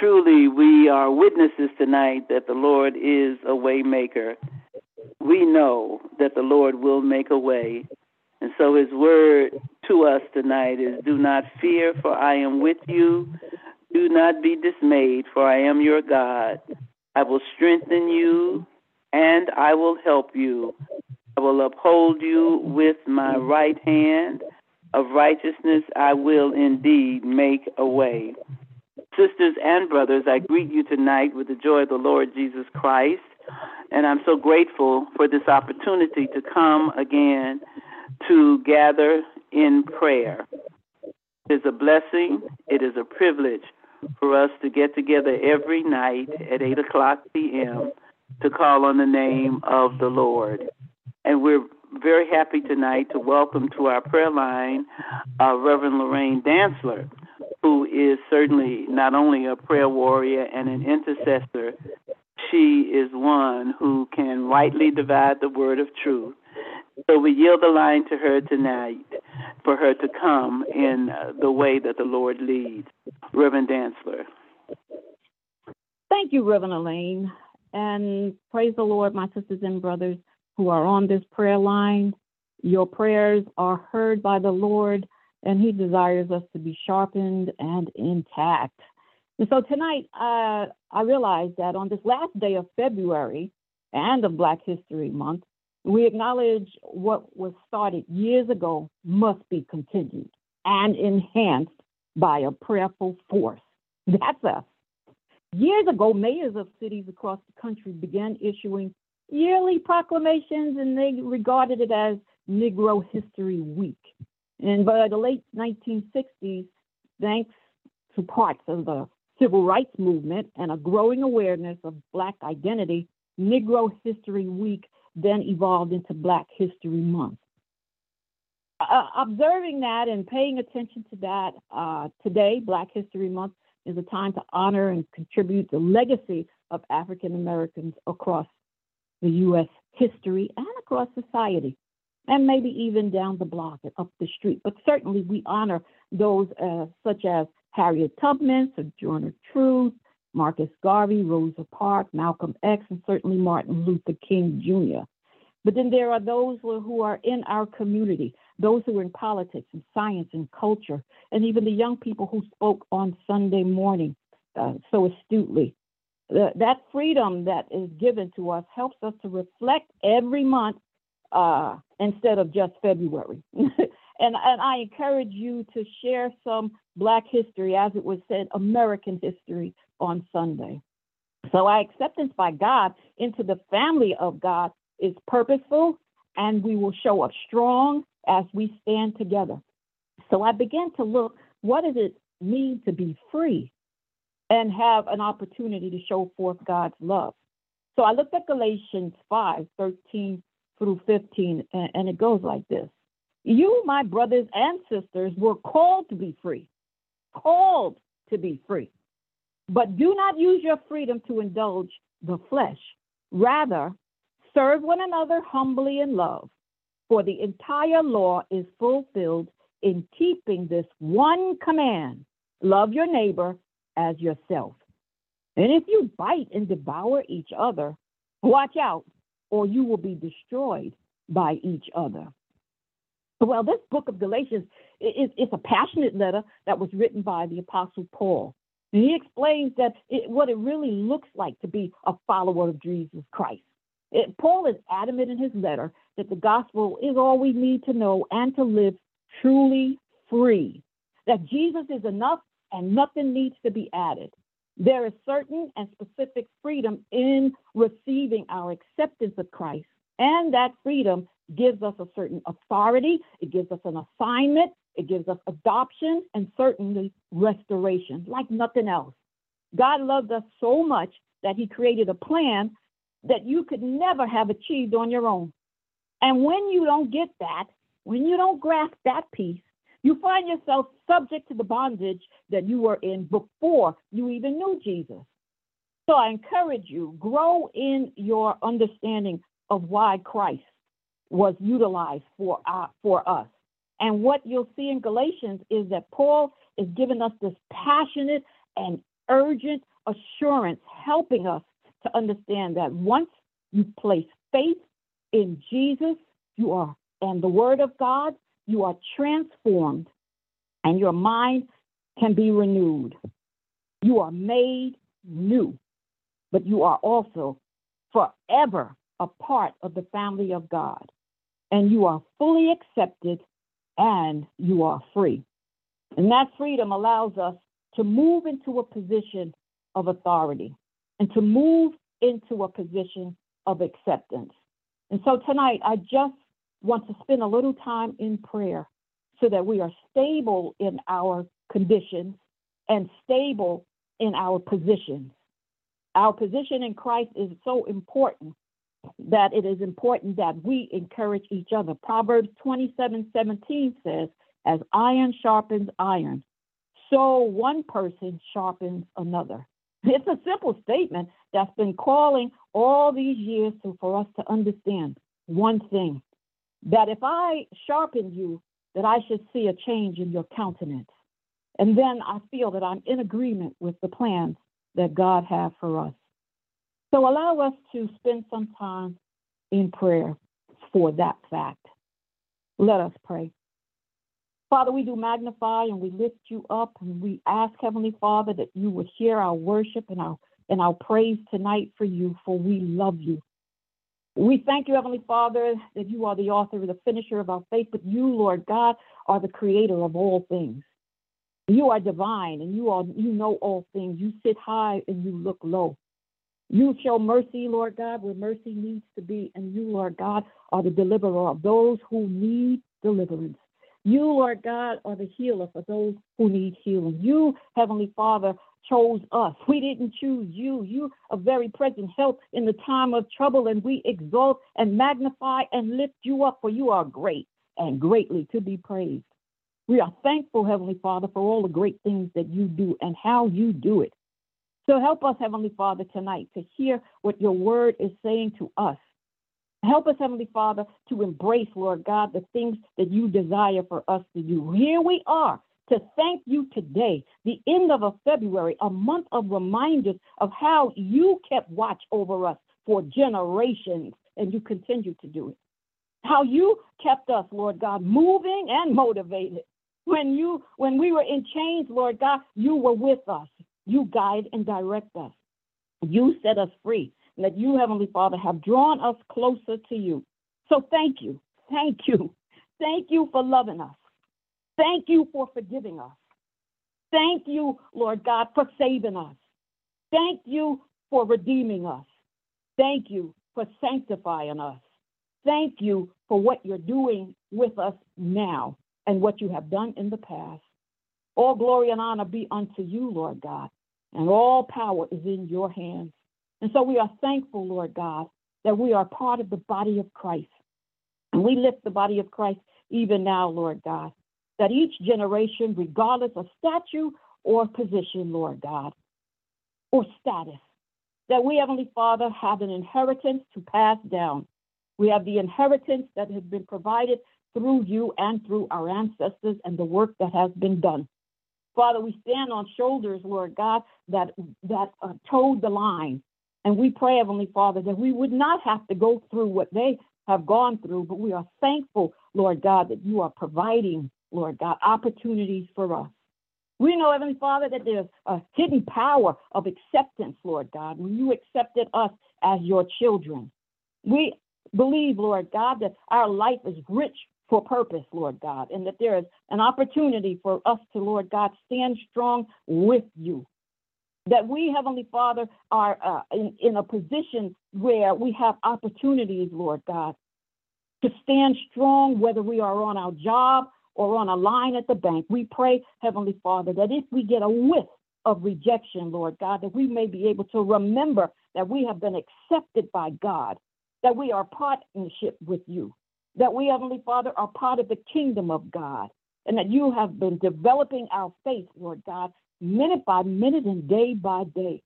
truly we are witnesses tonight that the Lord is a waymaker. We know that the Lord will make a way. And so his word to us tonight is do not fear, for I am with you. Do not be dismayed, for I am your God. I will strengthen you and I will help you. I will uphold you with my right hand. Of righteousness I will indeed make a way. Sisters and brothers, I greet you tonight with the joy of the Lord Jesus Christ. And I'm so grateful for this opportunity to come again to gather in prayer. It is a blessing, it is a privilege for us to get together every night at 8 o'clock p.m. to call on the name of the Lord. And we're very happy tonight to welcome to our prayer line uh, Reverend Lorraine Dantzler who is certainly not only a prayer warrior and an intercessor, she is one who can rightly divide the word of truth. So we yield the line to her tonight for her to come in uh, the way that the Lord leads. Reverend Dantzler. Thank you, Reverend Elaine. And praise the Lord, my sisters and brothers who are on this prayer line. Your prayers are heard by the Lord and He desires us to be sharpened and intact. And so tonight, uh, I realized that on this last day of February and of Black History Month, we acknowledge what was started years ago must be continued and enhanced by a prayerful force. That's us. Years ago, mayors of cities across the country began issuing yearly proclamations, and they regarded it as Negro History Week. And by the late 1960s, thanks to parts of the civil rights movement and a growing awareness of Black identity, Negro History Week then evolved into Black History Month. Uh, observing that and paying attention to that uh, today, Black History Month is a time to honor and contribute the legacy of African Americans across the U.S. history and across society and maybe even down the block and up the street. But certainly we honor those uh, such as Harriet Tubman, Sojourner Truth, Marcus Garvey, Rosa Parks, Malcolm X, and certainly Martin Luther King Jr. But then there are those who are in our community, those who are in politics and science and culture, and even the young people who spoke on Sunday morning uh, so astutely. Uh, that freedom that is given to us helps us to reflect every month uh, instead of just February. and, and I encourage you to share some Black history, as it was said, American history on Sunday. So our acceptance by God into the family of God is purposeful, and we will show up strong as we stand together. So I began to look what does it mean to be free and have an opportunity to show forth God's love. So I looked at Galatians 5 13 through 15, and, it goes like this You, my brothers and sisters, were called to be free, called to be free. But do not use your freedom to indulge the flesh. Rather, serve one another humbly in love, for the entire law is fulfilled in keeping this one command love your neighbor as yourself. And if you bite and devour each other, watch out or you will be destroyed by each other. Well, this book of Galatians is a passionate letter that was written by the Apostle Paul. And he explains that it, what it really looks like to be a follower of Jesus Christ. It, Paul is adamant in his letter that the gospel is all we need to know and to live truly free, that Jesus is enough and nothing needs to be added. There is certain and specific freedom in receiving our acceptance of Christ. And that freedom gives us a certain authority, it gives us an assignment, it gives us adoption, and certainly restoration, like nothing else. God loved us so much that He created a plan that you could never have achieved on your own. And when you don't get that, when you don't grasp that piece, you find yourself subject to the bondage that you were in before you even knew Jesus. So I encourage you, grow in your understanding of why Christ was utilized for, uh, for us. And what you'll see in Galatians is that Paul is giving us this passionate and urgent assurance, helping us to understand that once you place faith in Jesus, you are, and the Word of God, you are transformed and your mind can be renewed. You are made new, but you are also forever a part of the family of God. And you are fully accepted and you are free. And that freedom allows us to move into a position of authority and to move into a position of acceptance. And so tonight, I just want to spend a little time in prayer so that we are stable in our conditions and stable in our positions. Our position in Christ is so important that it is important that we encourage each other. Proverbs 27 17 says, As iron sharpens iron, so one person sharpens another. It's a simple statement that's been calling all these years to, for us to understand one thing that if I sharpen you, that I should see a change in your countenance. And then I feel that I'm in agreement with the plans that God has for us. So allow us to spend some time in prayer for that fact. Let us pray. Father, we do magnify and we lift you up and we ask, Heavenly Father, that you would hear our worship and our and our praise tonight for you, for we love you. We thank you, Heavenly Father, that you are the author and the finisher of our faith, but you, Lord God, are the creator of all things. You are divine and you are you know all things. You sit high and you look low. You show mercy, Lord God, where mercy needs to be, and you, Lord God, are the deliverer of those who need deliverance. You, Lord God, are the healer for those who need healing. You, Heavenly Father, chose us. We didn't choose you. You are very present help in the time of trouble, and we exalt and magnify and lift you up, for you are great and greatly to be praised. We are thankful, Heavenly Father, for all the great things that you do and how you do it. So help us, Heavenly Father, tonight to hear what your word is saying to us Help us, Heavenly Father, to embrace, Lord God, the things that you desire for us to do. Here we are to thank you today, the end of February, a month of reminders of how you kept watch over us for generations, and you continue to do it. How you kept us, Lord God, moving and motivated. When you when we were in chains, Lord God, you were with us. You guide and direct us. You set us free And that you, Heavenly Father, have drawn us closer to you. So thank you. Thank you. Thank you for loving us. Thank you for forgiving us. Thank you, Lord God, for saving us. Thank you for redeeming us. Thank you for sanctifying us. Thank you for what you're doing with us now and what you have done in the past. All glory and honor be unto you, Lord God, and all power is in your hands. And so we are thankful, Lord God, that we are part of the body of Christ. And we lift the body of Christ even now, Lord God, that each generation, regardless of stature or position, Lord God, or status, that we, Heavenly Father, have an inheritance to pass down. We have the inheritance that has been provided through you and through our ancestors and the work that has been done. Father, we stand on shoulders, Lord God, that that uh, toed the line, and we pray, Heavenly Father, that we would not have to go through what they have gone through, but we are thankful, Lord God, that you are providing, Lord God, opportunities for us. We know, Heavenly Father, that there's a hidden power of acceptance, Lord God, when you accepted us as your children. We believe, Lord God, that our life is rich for purpose, Lord God, and that there is an opportunity for us to, Lord God, stand strong with you that we, Heavenly Father, are uh, in, in a position where we have opportunities, Lord God, to stand strong, whether we are on our job or on a line at the bank. We pray, Heavenly Father, that if we get a whiff of rejection, Lord God, that we may be able to remember that we have been accepted by God, that we are partnership with you, that we, Heavenly Father, are part of the kingdom of God, and that you have been developing our faith, Lord God, minute by minute and day by day.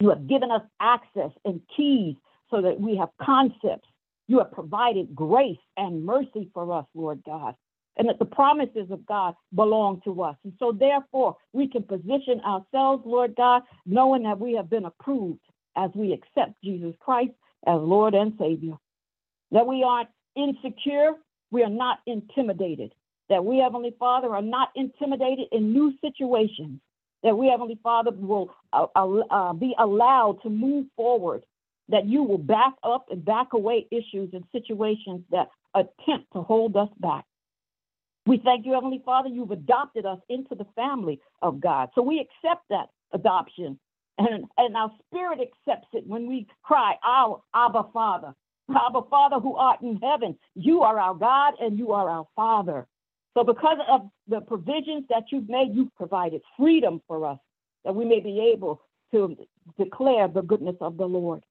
You have given us access and keys so that we have concepts. You have provided grace and mercy for us, Lord God. And that the promises of God belong to us. And so, therefore, we can position ourselves, Lord God, knowing that we have been approved as we accept Jesus Christ as Lord and Savior. That we aren't insecure, we are not intimidated. That we, Heavenly Father, are not intimidated in new situations. That we, Heavenly Father, will uh, uh, be allowed to move forward. That you will back up and back away issues and situations that attempt to hold us back. We thank you, Heavenly Father, you've adopted us into the family of God. So we accept that adoption. And, and our spirit accepts it when we cry, Our Abba Father. Abba Father who art in heaven, you are our God and you are our Father. So, because of the provisions that you've made, you've provided freedom for us that we may be able to declare the goodness of the Lord.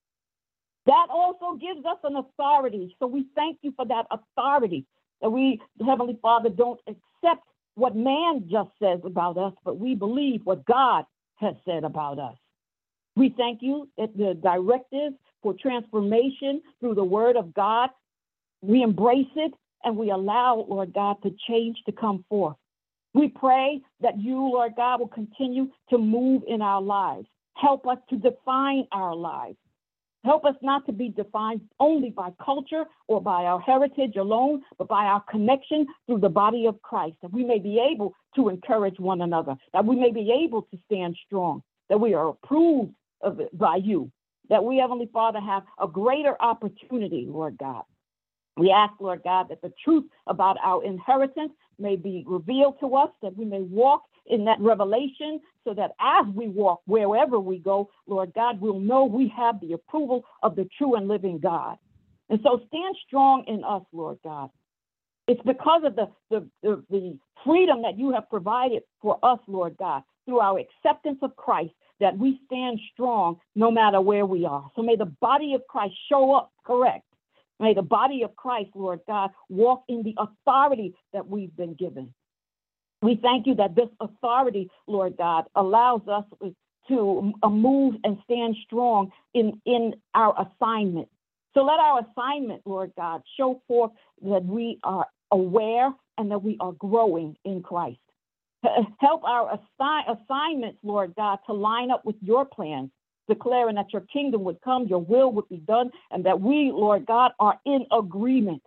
That also gives us an authority. So, we thank you for that authority that we, Heavenly Father, don't accept what man just says about us, but we believe what God has said about us. We thank you that the directive for transformation through the word of God, we embrace it and we allow, Lord God, the change to come forth. We pray that you, Lord God, will continue to move in our lives. Help us to define our lives. Help us not to be defined only by culture or by our heritage alone, but by our connection through the body of Christ, that we may be able to encourage one another, that we may be able to stand strong, that we are approved of it by you, that we, Heavenly Father, have a greater opportunity, Lord God. We ask, Lord God, that the truth about our inheritance may be revealed to us, that we may walk in that revelation so that as we walk wherever we go, Lord God, we'll know we have the approval of the true and living God. And so stand strong in us, Lord God. It's because of the, the, the, the freedom that you have provided for us, Lord God, through our acceptance of Christ, that we stand strong no matter where we are. So may the body of Christ show up correct. May the body of Christ, Lord God, walk in the authority that we've been given. We thank you that this authority, Lord God, allows us to uh, move and stand strong in, in our assignment. So let our assignment, Lord God, show forth that we are aware and that we are growing in Christ. Help our assi- assignments, Lord God, to line up with your plans, declaring that your kingdom would come, your will would be done, and that we, Lord God, are in agreement.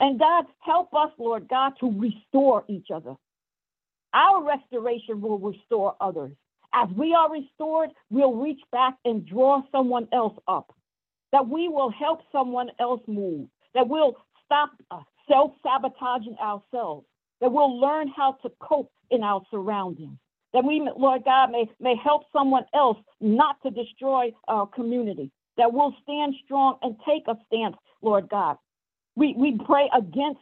And God, help us, Lord God, to restore each other. Our restoration will restore others. As we are restored, we'll reach back and draw someone else up. That we will help someone else move. That we'll stop uh, self sabotaging ourselves. That we'll learn how to cope in our surroundings. That we, Lord God, may, may help someone else not to destroy our community. That we'll stand strong and take a stance, Lord God. We, we pray against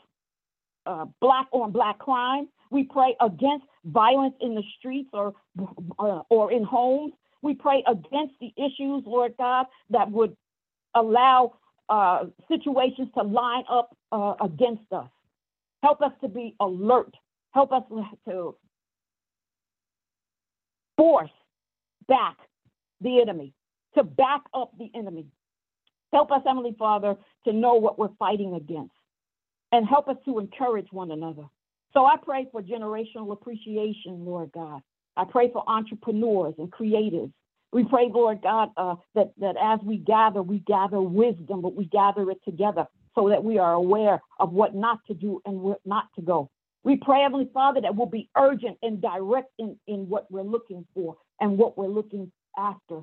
uh, black on black crime. We pray against violence in the streets or, uh, or in homes. We pray against the issues, Lord God, that would allow uh, situations to line up uh, against us. Help us to be alert. Help us to force back the enemy, to back up the enemy. Help us, Heavenly Father, to know what we're fighting against and help us to encourage one another. So I pray for generational appreciation, Lord God. I pray for entrepreneurs and creatives. We pray, Lord God, uh, that, that as we gather, we gather wisdom, but we gather it together so that we are aware of what not to do and what not to go. We pray, Heavenly Father, that we'll be urgent and direct in, in what we're looking for and what we're looking after.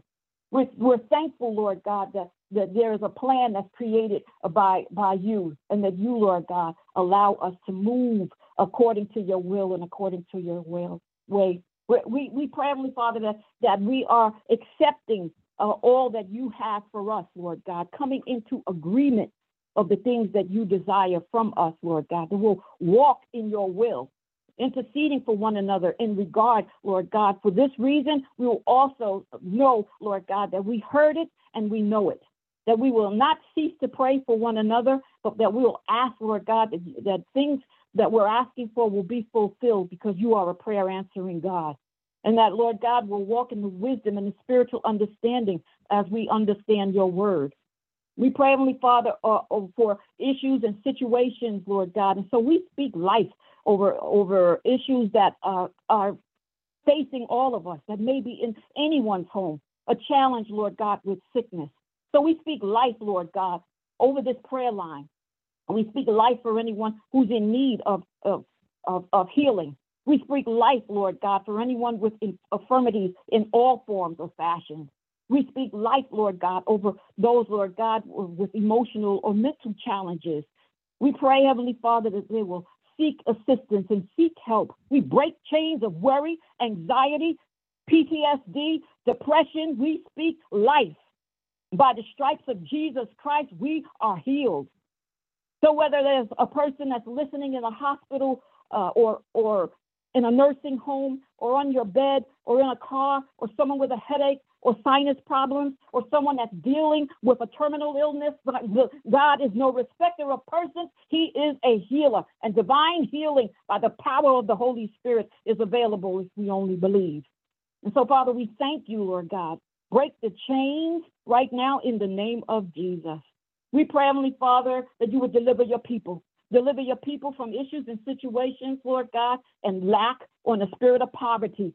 We're, we're thankful, Lord God, that, that there is a plan that's created by, by you and that you, Lord God, allow us to move according to your will and according to your will way. We, we pray, Heavenly Father, that, that we are accepting uh, all that you have for us, Lord God, coming into agreement of the things that you desire from us, Lord God, that we'll walk in your will, interceding for one another in regard, Lord God. For this reason, we will also know, Lord God, that we heard it and we know it. That we will not cease to pray for one another, but that we will ask, Lord God, that, that things that we're asking for will be fulfilled because you are a prayer answering God. And that, Lord God, will walk in the wisdom and the spiritual understanding as we understand your word. We pray, Heavenly Father, uh, uh, for issues and situations, Lord God. And so we speak life over, over issues that uh, are facing all of us, that may be in anyone's home, a challenge, Lord God, with sickness. So we speak life, Lord God, over this prayer line. We speak life for anyone who's in need of, of, of, of healing. We speak life, Lord God, for anyone with infirmities in all forms or fashions. We speak life, Lord God, over those, Lord God, with emotional or mental challenges. We pray, Heavenly Father, that they will seek assistance and seek help. We break chains of worry, anxiety, PTSD, depression. We speak life. By the stripes of Jesus Christ, we are healed. So whether there's a person that's listening in a hospital uh, or or in a nursing home or on your bed or in a car or someone with a headache or sinus problems or someone that's dealing with a terminal illness, God is no respecter of persons. He is a healer, and divine healing by the power of the Holy Spirit is available if we only believe. And so, Father, we thank you, Lord God. Break the chains right now in the name of Jesus. We pray, Heavenly Father, that you would deliver your people. Deliver your people from issues and situations, Lord God, and lack on the spirit of poverty.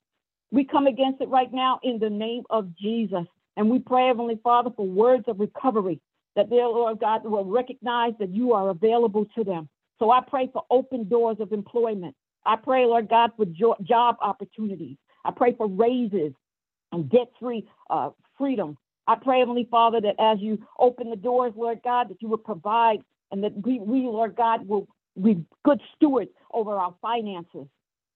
We come against it right now in the name of Jesus. And we pray, Heavenly Father, for words of recovery, that they, Lord God, will recognize that you are available to them. So I pray for open doors of employment. I pray, Lord God, for jo- job opportunities. I pray for raises and debt free uh, freedom. I pray, Heavenly Father, that as you open the doors, Lord God, that you would provide and that we, we Lord God, will be good stewards over our finances.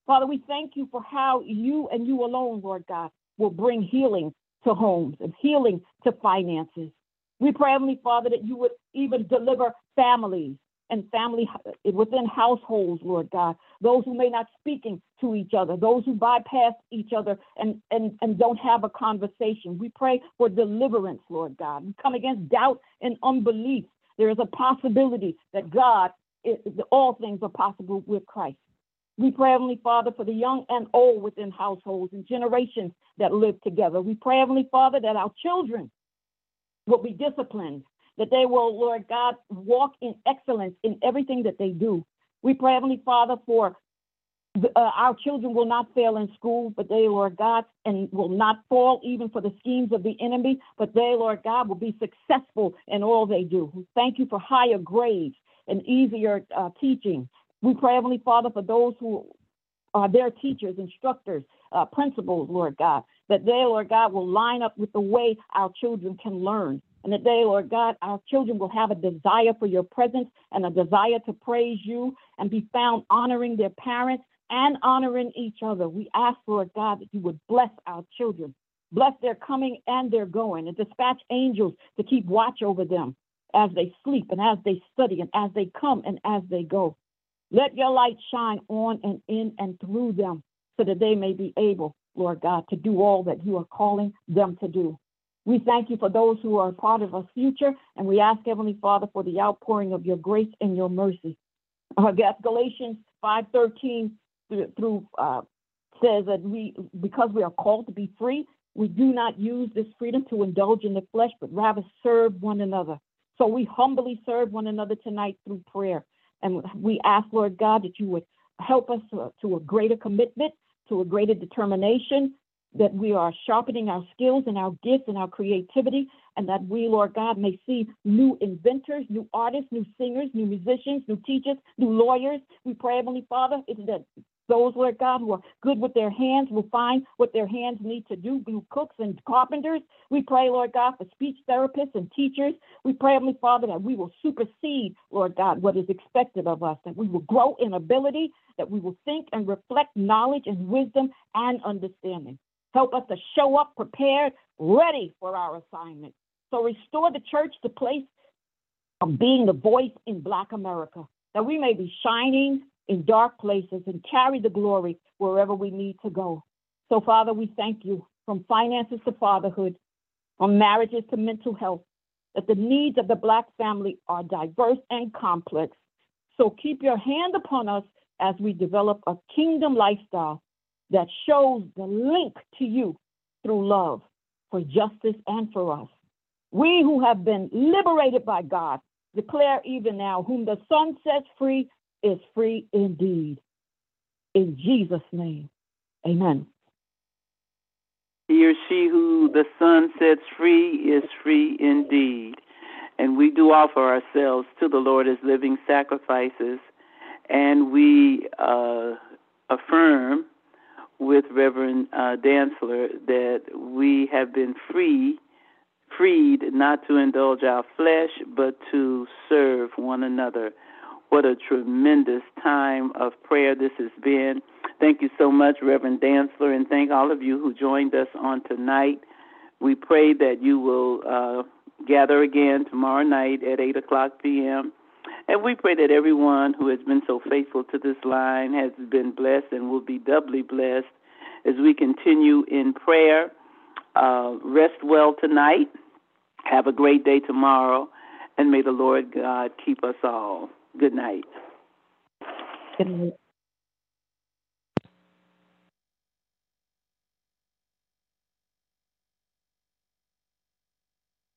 Father, we thank you for how you and you alone, Lord God, will bring healing to homes and healing to finances. We pray, Heavenly Father, that you would even deliver families and family within households, Lord God, those who may not speaking to each other, those who bypass each other and, and, and don't have a conversation. We pray for deliverance, Lord God. We come against doubt and unbelief. There is a possibility that God, all things are possible with Christ. We pray, Heavenly Father, for the young and old within households and generations that live together. We pray, Heavenly Father, that our children will be disciplined, that they will, Lord God, walk in excellence in everything that they do. We pray, Heavenly Father, for uh, our children will not fail in school, but they, Lord God, and will not fall even for the schemes of the enemy, but they, Lord God, will be successful in all they do. We thank you for higher grades and easier uh, teaching. We pray, Heavenly Father, for those who are their teachers, instructors, uh, principals, Lord God, that they, Lord God, will line up with the way our children can learn. And they, Lord God, our children will have a desire for your presence and a desire to praise you and be found honoring their parents and honoring each other. We ask, Lord God, that you would bless our children, bless their coming and their going, and dispatch angels to keep watch over them as they sleep and as they study and as they come and as they go. Let your light shine on and in and through them so that they may be able, Lord God, to do all that you are calling them to do. We thank you for those who are part of our future, and we ask, Heavenly Father, for the outpouring of your grace and your mercy. Uh, Galatians 5.13 through uh, says that we, because we are called to be free, we do not use this freedom to indulge in the flesh, but rather serve one another. So we humbly serve one another tonight through prayer. And we ask, Lord God, that you would help us to, to a greater commitment, to a greater determination, that we are sharpening our skills and our gifts and our creativity, and that we, Lord God, may see new inventors, new artists, new singers, new musicians, new teachers, new lawyers. We pray, Heavenly Father, is that those, Lord God, who are good with their hands will find what their hands need to do, be cooks and carpenters. We pray, Lord God, for speech therapists and teachers. We pray, Heavenly Father, that we will supersede, Lord God, what is expected of us, that we will grow in ability, that we will think and reflect knowledge and wisdom and understanding. Help us to show up prepared, ready for our assignment. So restore the church to place of being the voice in Black America, that we may be shining in dark places and carry the glory wherever we need to go. So, Father, we thank you from finances to fatherhood, from marriages to mental health, that the needs of the Black family are diverse and complex. So, keep your hand upon us as we develop a kingdom lifestyle that shows the link to you through love for justice and for us. We who have been liberated by God declare even now, whom the Son sets free is free indeed. In Jesus' name, amen. He or she who the Son sets free is free indeed. And we do offer ourselves to the Lord as living sacrifices, and we uh, affirm with Reverend uh, Dantzler that we have been free, freed not to indulge our flesh, but to serve one another. What a tremendous time of prayer this has been. Thank you so much, Reverend Dantzler, and thank all of you who joined us on tonight. We pray that you will uh, gather again tomorrow night at 8 o'clock p.m. And we pray that everyone who has been so faithful to this line has been blessed and will be doubly blessed as we continue in prayer. Uh, rest well tonight. Have a great day tomorrow. And may the Lord God keep us all. Good night. Good night.